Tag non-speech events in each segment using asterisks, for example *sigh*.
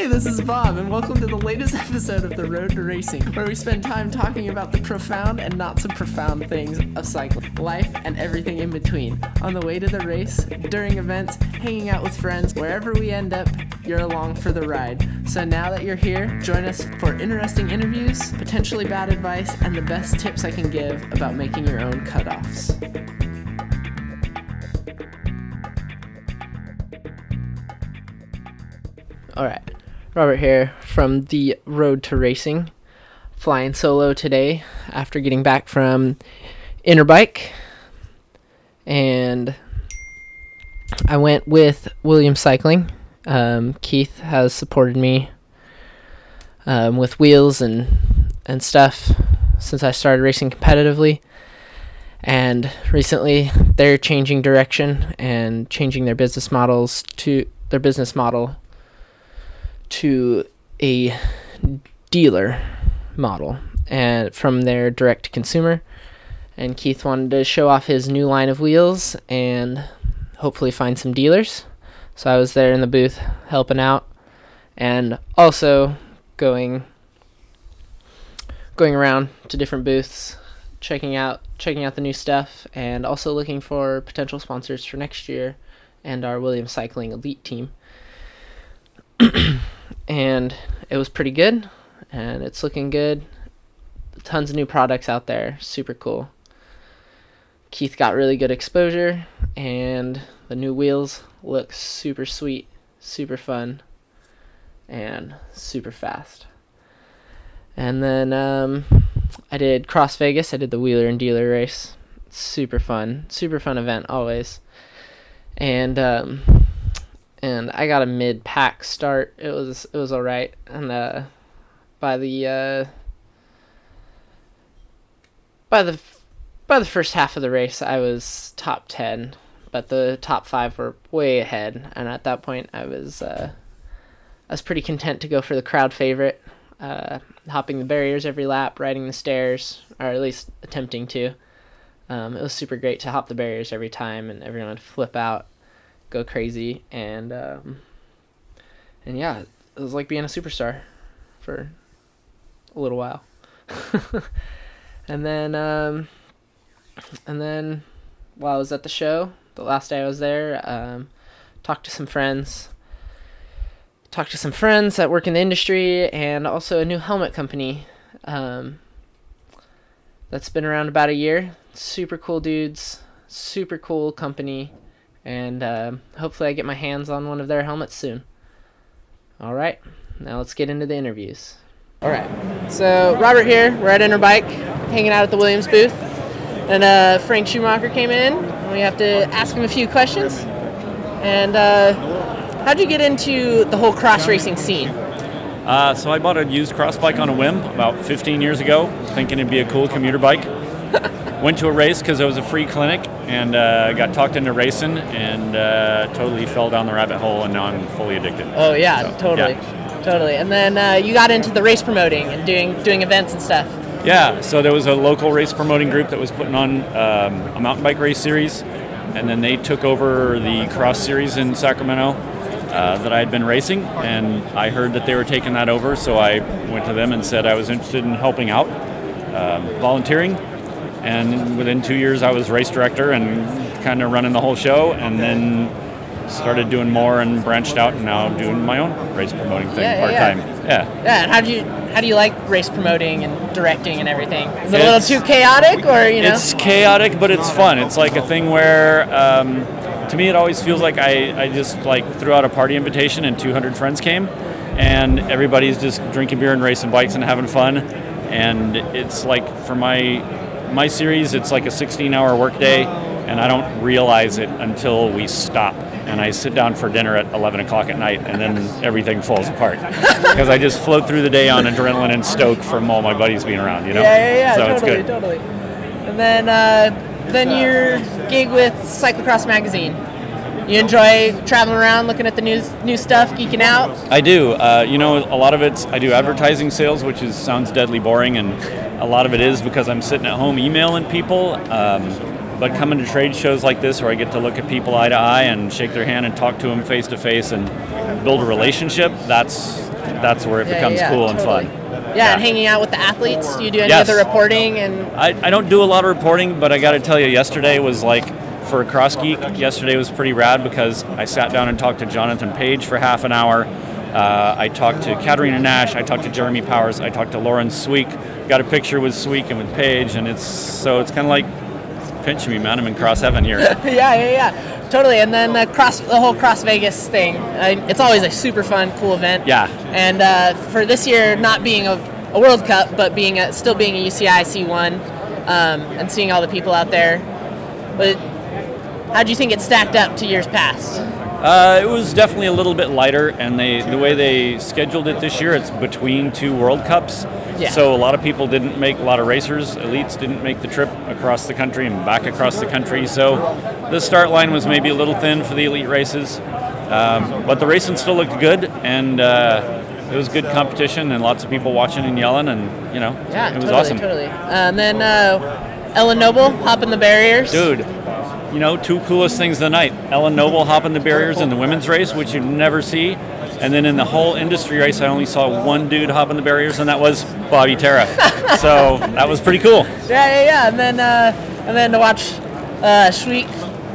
Hey, this is Bob, and welcome to the latest *laughs* episode of The Road to Racing, where we spend time talking about the profound and not so profound things of cycling, life, and everything in between. On the way to the race, during events, hanging out with friends, wherever we end up, you're along for the ride. So now that you're here, join us for interesting interviews, potentially bad advice, and the best tips I can give about making your own cutoffs. All right, Robert here from the Road to Racing, flying solo today after getting back from Interbike, and I went with Williams Cycling. Um, Keith has supported me um, with wheels and and stuff since I started racing competitively. And recently, they're changing direction and changing their business models to their business model to a dealer model and from their direct to consumer. And Keith wanted to show off his new line of wheels and hopefully find some dealers. So I was there in the booth helping out and also going going around to different booths checking out checking out the new stuff and also looking for potential sponsors for next year and our Williams Cycling Elite team. *clears throat* and it was pretty good and it's looking good. Tons of new products out there, super cool. Keith got really good exposure and the new wheels look super sweet, super fun, and super fast. And then um, I did Cross Vegas. I did the Wheeler and Dealer race. Super fun, super fun event always. And um, and I got a mid pack start. It was it was all right. And uh, by the uh, by the by the first half of the race, I was top ten, but the top five were way ahead. And at that point, I was uh, I was pretty content to go for the crowd favorite, uh, hopping the barriers every lap, riding the stairs, or at least attempting to. Um, it was super great to hop the barriers every time, and everyone would flip out go crazy and um, and yeah, it was like being a superstar for a little while. *laughs* and then um, and then while I was at the show, the last day I was there, um, talked to some friends. Talked to some friends that work in the industry and also a new helmet company um, that's been around about a year. Super cool dudes, super cool company and uh, hopefully I get my hands on one of their helmets soon. All right, now let's get into the interviews. All right, so Robert here. We're at Interbike, hanging out at the Williams booth, and uh, Frank Schumacher came in. And we have to ask him a few questions. And uh, how'd you get into the whole cross racing scene? Uh, so I bought a used cross bike on a whim about 15 years ago, thinking it'd be a cool commuter bike. *laughs* Went to a race because it was a free clinic and uh, got talked into racing and uh, totally fell down the rabbit hole and now I'm fully addicted. Oh yeah, so, totally, yeah. totally. And then uh, you got into the race promoting and doing doing events and stuff. Yeah, so there was a local race promoting group that was putting on um, a mountain bike race series, and then they took over the cross series in Sacramento. Uh, that I had been racing, and I heard that they were taking that over, so I went to them and said I was interested in helping out, um, volunteering, and within two years, I was race director and kind of running the whole show, and then started doing more and branched out, and now doing my own race promoting thing yeah, part time. Yeah. yeah. Yeah. And how do you how do you like race promoting and directing and everything? Is it it's, a little too chaotic, or you know? It's chaotic, but it's fun. It's like a thing where. Um, to me, it always feels like I, I just like threw out a party invitation and 200 friends came, and everybody's just drinking beer and racing bikes and having fun. And it's like for my my series, it's like a 16 hour workday, and I don't realize it until we stop. And I sit down for dinner at 11 o'clock at night, and then everything falls apart. *laughs* Because I just float through the day on adrenaline and stoke from all my buddies being around, you know? Yeah, yeah, yeah. So totally, it's good. totally. And then, uh, then your gig with Cyclocross Magazine. You enjoy traveling around, looking at the new new stuff, geeking out. I do. Uh, you know, a lot of it's I do advertising sales, which is sounds deadly boring, and a lot of it is because I'm sitting at home emailing people. Um, but coming to trade shows like this, where I get to look at people eye to eye and shake their hand and talk to them face to face and build a relationship, that's that's where it Yeah, becomes yeah, cool totally. and fun. Yeah, and hanging out with the athletes. Do you do any Yes. other reporting and I, I don't do a lot of reporting, but I got to tell you, yesterday was like for a cross geek. Yesterday was pretty rad because I sat down and talked to Jonathan Page for half an hour. Uh, I talked to Katerina Nash. I talked to Jeremy Powers. I talked to Lauren Sweek. Got a picture with Sweek and with Page, and it's so it's kind of like pinch me, man. I'm in cross heaven here. *laughs* yeah, yeah, yeah, totally. And then the cross, the whole Cross Vegas thing. I, it's always a super fun, cool event. Yeah. And uh, for this year, not being a, a World Cup, but being a, still being a UCI C1, um, and seeing all the people out there. But how do you think it stacked up to years past? Uh, it was definitely a little bit lighter, and they the way they scheduled it this year, it's between two World Cups. Yeah. So a lot of people didn't make a lot of racers, elites didn't make the trip across the country and back across the country. So the start line was maybe a little thin for the elite races, um, but the racing still looked good, and uh, it was good competition and lots of people watching and yelling, and you know, Yeah, it was totally, awesome. totally. And then uh, Ellen Noble hopping the barriers. Dude, you know, two coolest things of the night. Ellen Noble hopping the barriers in the women's race, which you never see. And then in the whole industry race, I only saw one dude hopping the barriers, and that was Bobby Terra. *laughs* so that was pretty cool. Yeah, yeah, yeah. And then uh, and then to watch uh,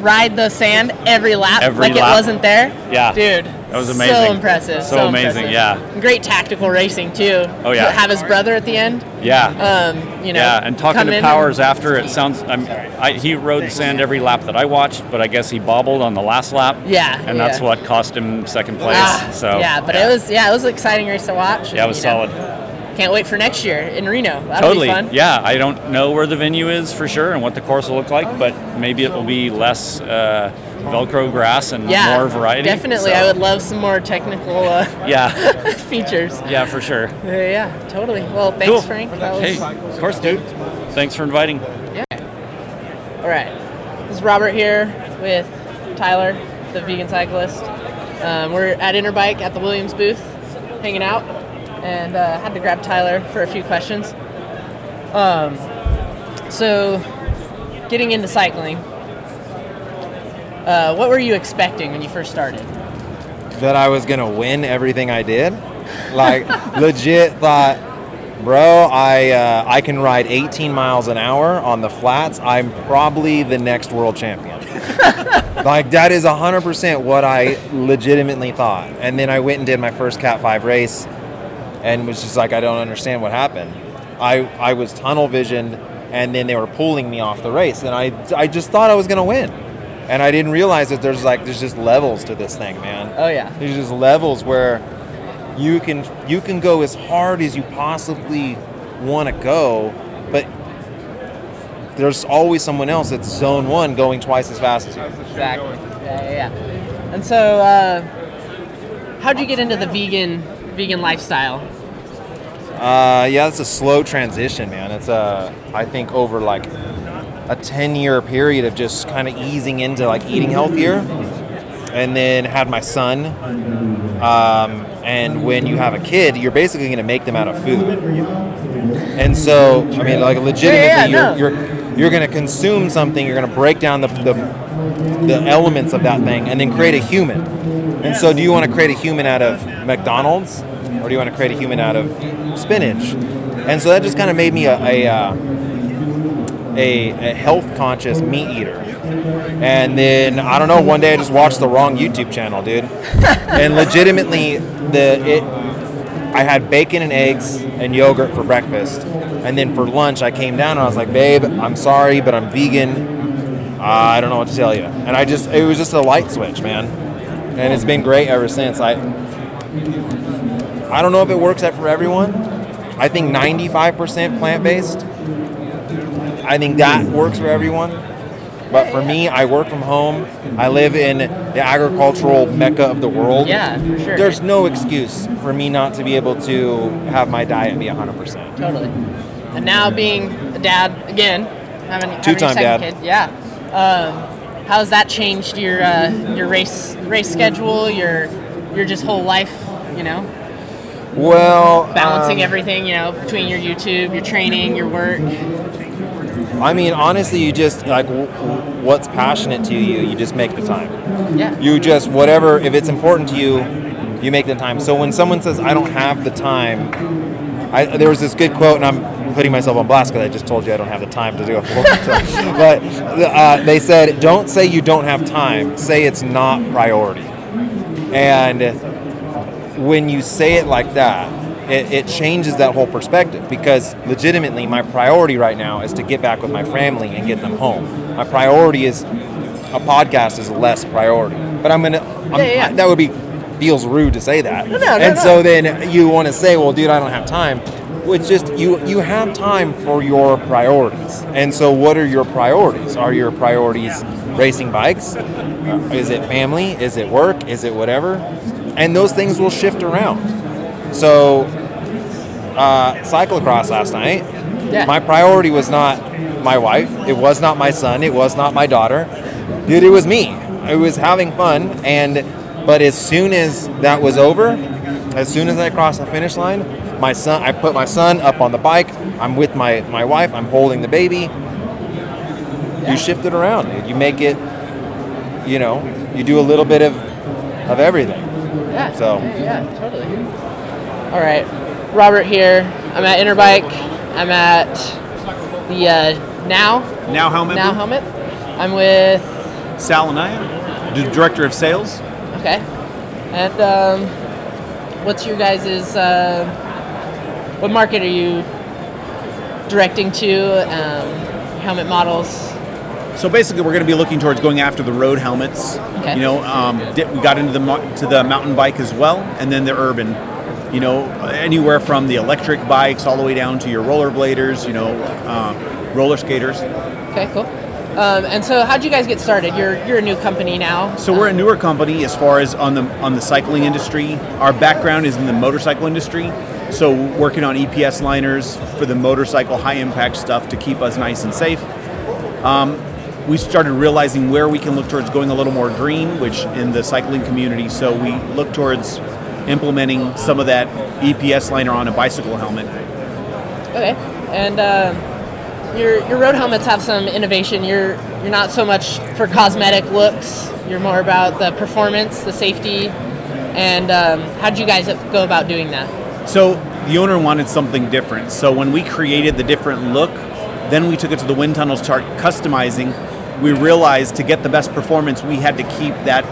ride the sand every lap Every like lap. it wasn't there. Yeah. dude, That was amazing. So impressive. So amazing, impressive. yeah. Great tactical racing too. Oh, yeah. To have his brother at the end. Yeah. Um, you know. yeah, and talking to Powers after, it sounds. I'm, I, he rode the sand every lap that I watched, but I guess he bobbled on the last lap. Yeah, and that's what cost him second place. Ah, so yeah, but it was yeah, it was an exciting race to watch. Yeah, it was you know. solid. Can't wait for next year in Reno. That'll Totally. be fun. Yeah, I don't know where the venue is for sure and what the course will look like, but maybe it will be less uh, Velcro grass and Yeah, more variety. Definitely, So, I would love some more technical uh, *laughs* Yeah, *laughs* features. yeah, for sure. Yeah, yeah, totally. Well, thanks, Cool. Frank. Was Hey, of course, dude. Thanks for inviting. Yeah. All right. This is Robert here with Tyler, the vegan cyclist. Um, we're at Interbike at the Williams booth, hanging out, and uh, had to grab Tyler for a few questions. Um, so, getting into cycling, uh, what were you expecting when you first started? that I was gonna win everything I did. Like *laughs* legit thought, bro, I uh, I can ride 18 miles an hour on the flats. I'm probably the next world champion. *laughs* like that is 100% what I legitimately thought. And then I went and did my first Cat 5 race and was just like I don't understand what happened. I I was tunnel visioned and then they were pulling me off the race and I I just thought I was gonna win. And I didn't realize that there's like there's just levels to this thing, man. Oh yeah. There's just levels where you can you can go as hard as you possibly want to go, but there's always someone else that's zone one going twice as fast as you. Exactly. Yeah, yeah, yeah. And so, uh, how'd you get into the vegan vegan lifestyle? Uh, yeah, it's a slow transition, man. It's uh, I think over like a 10 year period of just kind of easing into like eating healthier, and then had my son. Um, and when you have a kid, you're basically going to make them out of food. And so, I mean, like legitimately, Yeah, yeah, you're, you're you're going to consume something. You're going to break down the, the the elements of that thing, and then create a human. And so, do you want to create a human out of McDonald's, or do you want to create a human out of spinach? And so that just kind of made me a a, uh, a a health conscious meat eater. And then I don't know. One day I just watched the wrong YouTube channel, dude. *laughs* and legitimately, the it. I had bacon and eggs and yogurt for breakfast, and then for lunch I came down and I was like, "Babe, I'm sorry, but I'm vegan. Uh, I don't know what to tell you." And I just, it was just a light switch, man. And it's been great ever since. I, I don't know if it works out for everyone. I think 95% plant-based. I think that works for everyone. But for me, I work from home. I live in the agricultural mecca of the world. Yeah, for sure. There's no excuse for me not to be able to have my diet be 100%. Totally. And now being a dad again, having, having Two-time second dad. kid, yeah. Um, how has that changed your uh, your race race schedule, your your just whole life? You know, Well, balancing um, everything. You know, between your YouTube, your training, your work. I mean, honestly, you just like what's passionate to you, you just make the time. Yeah. You just whatever if it's important to you, You make the time. So when someone says, "I don't have the time," I, there was this good quote, and I'm putting myself on blast because I just told you I don't have the time to do a full. *laughs* but uh, they said, "Don't say you don't have time. Say it's not priority." And when you say it like that, it, it, changes that whole perspective because legitimately my priority right now is to get back with my family and get them home. My priority is a podcast is less priority. But I'm gonna I'm, yeah, yeah. that would be feels rude to say that. No, no, and no, so then you want to say, well, dude, I don't have time. It's just you you have time for your priorities. And so what are your priorities? Are your priorities racing bikes? Is it family? Is it work? Is it whatever? And those things will shift around. So uh, cyclocross last night. Yeah. My priority was not my wife. It was not my son. It was not my daughter. Dude, it was me. I was having fun and but as soon as that was over, as soon as I crossed the finish line, my son I put my son up on the bike. I'm with my, my wife, I'm holding the baby. You shift it around. You make it you know, you do a little bit of of everything. Yeah. So yeah, yeah totally. All right. Robert here. I'm at Interbike. I'm at the uh, Now Now helmet. Now helmet. I'm with Sal and I, the director of sales. Okay. And um, what's your guys's? Uh, what market are you directing to? Um, helmet models. So basically, we're going to be looking towards going after the road helmets. Okay. You know, um, we got into the to the mountain bike as well, and then the urban. You know, anywhere from the electric bikes all the way down to your rollerbladers. You know, uh, roller skaters. Okay, cool. Um, and so, how'd you guys get started? You're you're a new company now. So we're a newer company as far as on the on the cycling industry. Our background is in the motorcycle industry, so working on EPS liners for the motorcycle high impact stuff to keep us nice and safe. Um, we started realizing where we can look towards going a little more green, which in the cycling community. So we look towards implementing some of that EPS liner on a bicycle helmet. Okay, and. Uh, your your road helmets have some innovation. You're you're not so much for cosmetic looks. You're more about the performance, the safety, and um, how did you guys go about doing that? So the owner wanted something different. So when we created the different look, then we took it to the wind tunnels, start customizing. We realized to get the best performance, we had to keep that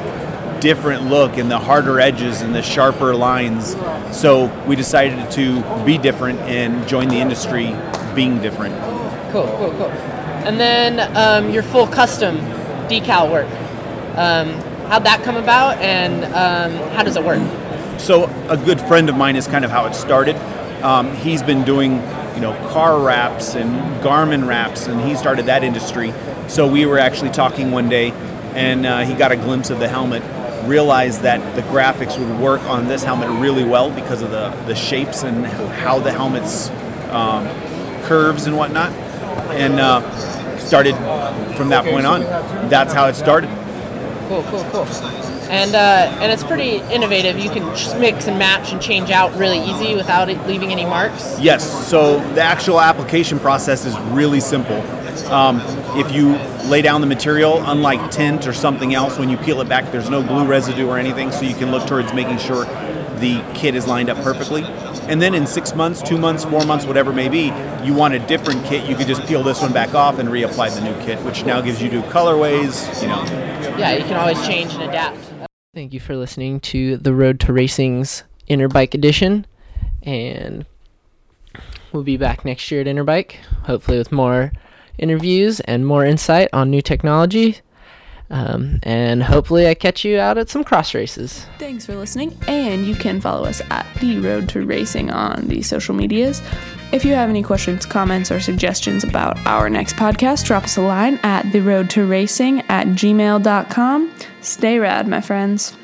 different look and the harder edges and the sharper lines. So we decided to be different and join the industry being different. Cool, cool, cool. And then um, your full custom decal work. Um, how'd that come about, and um, how does it work? So a good friend of mine is kind of how it started. Um, he's been doing, you know, car wraps and Garmin wraps, and he started that industry. So we were actually talking one day, and uh, he got a glimpse of the helmet realized that the graphics would work on this helmet really well because of the, the shapes and how the helmet's um, curves and whatnot and uh, started from that point on. That's how it started. Cool, cool, cool. And uh, and it's pretty innovative. You can just mix and match and change out really easy without leaving any marks. Yes. So the actual application process is really simple. Um, if you lay down the material, unlike tint or something else, when you peel it back, there's no glue residue or anything, so you can look towards making sure the kit is lined up perfectly. And then in six months, two months, four months, whatever it may be, you want a different kit, you could just peel this one back off and reapply the new kit, which now gives you new colorways, you know. Yeah, you can always change and adapt. Thank you for listening to the Road to Racing's Interbike Edition. And we'll be back next year at Interbike, hopefully with more interviews and more insight on new technology. Um, and hopefully, I catch you out at some cross races. Thanks for listening, and you can follow us at The Road to Racing on the social medias. If you have any questions, comments, or suggestions about our next podcast, drop us a line at The Road to Racing at gmail.com. Stay rad, my friends.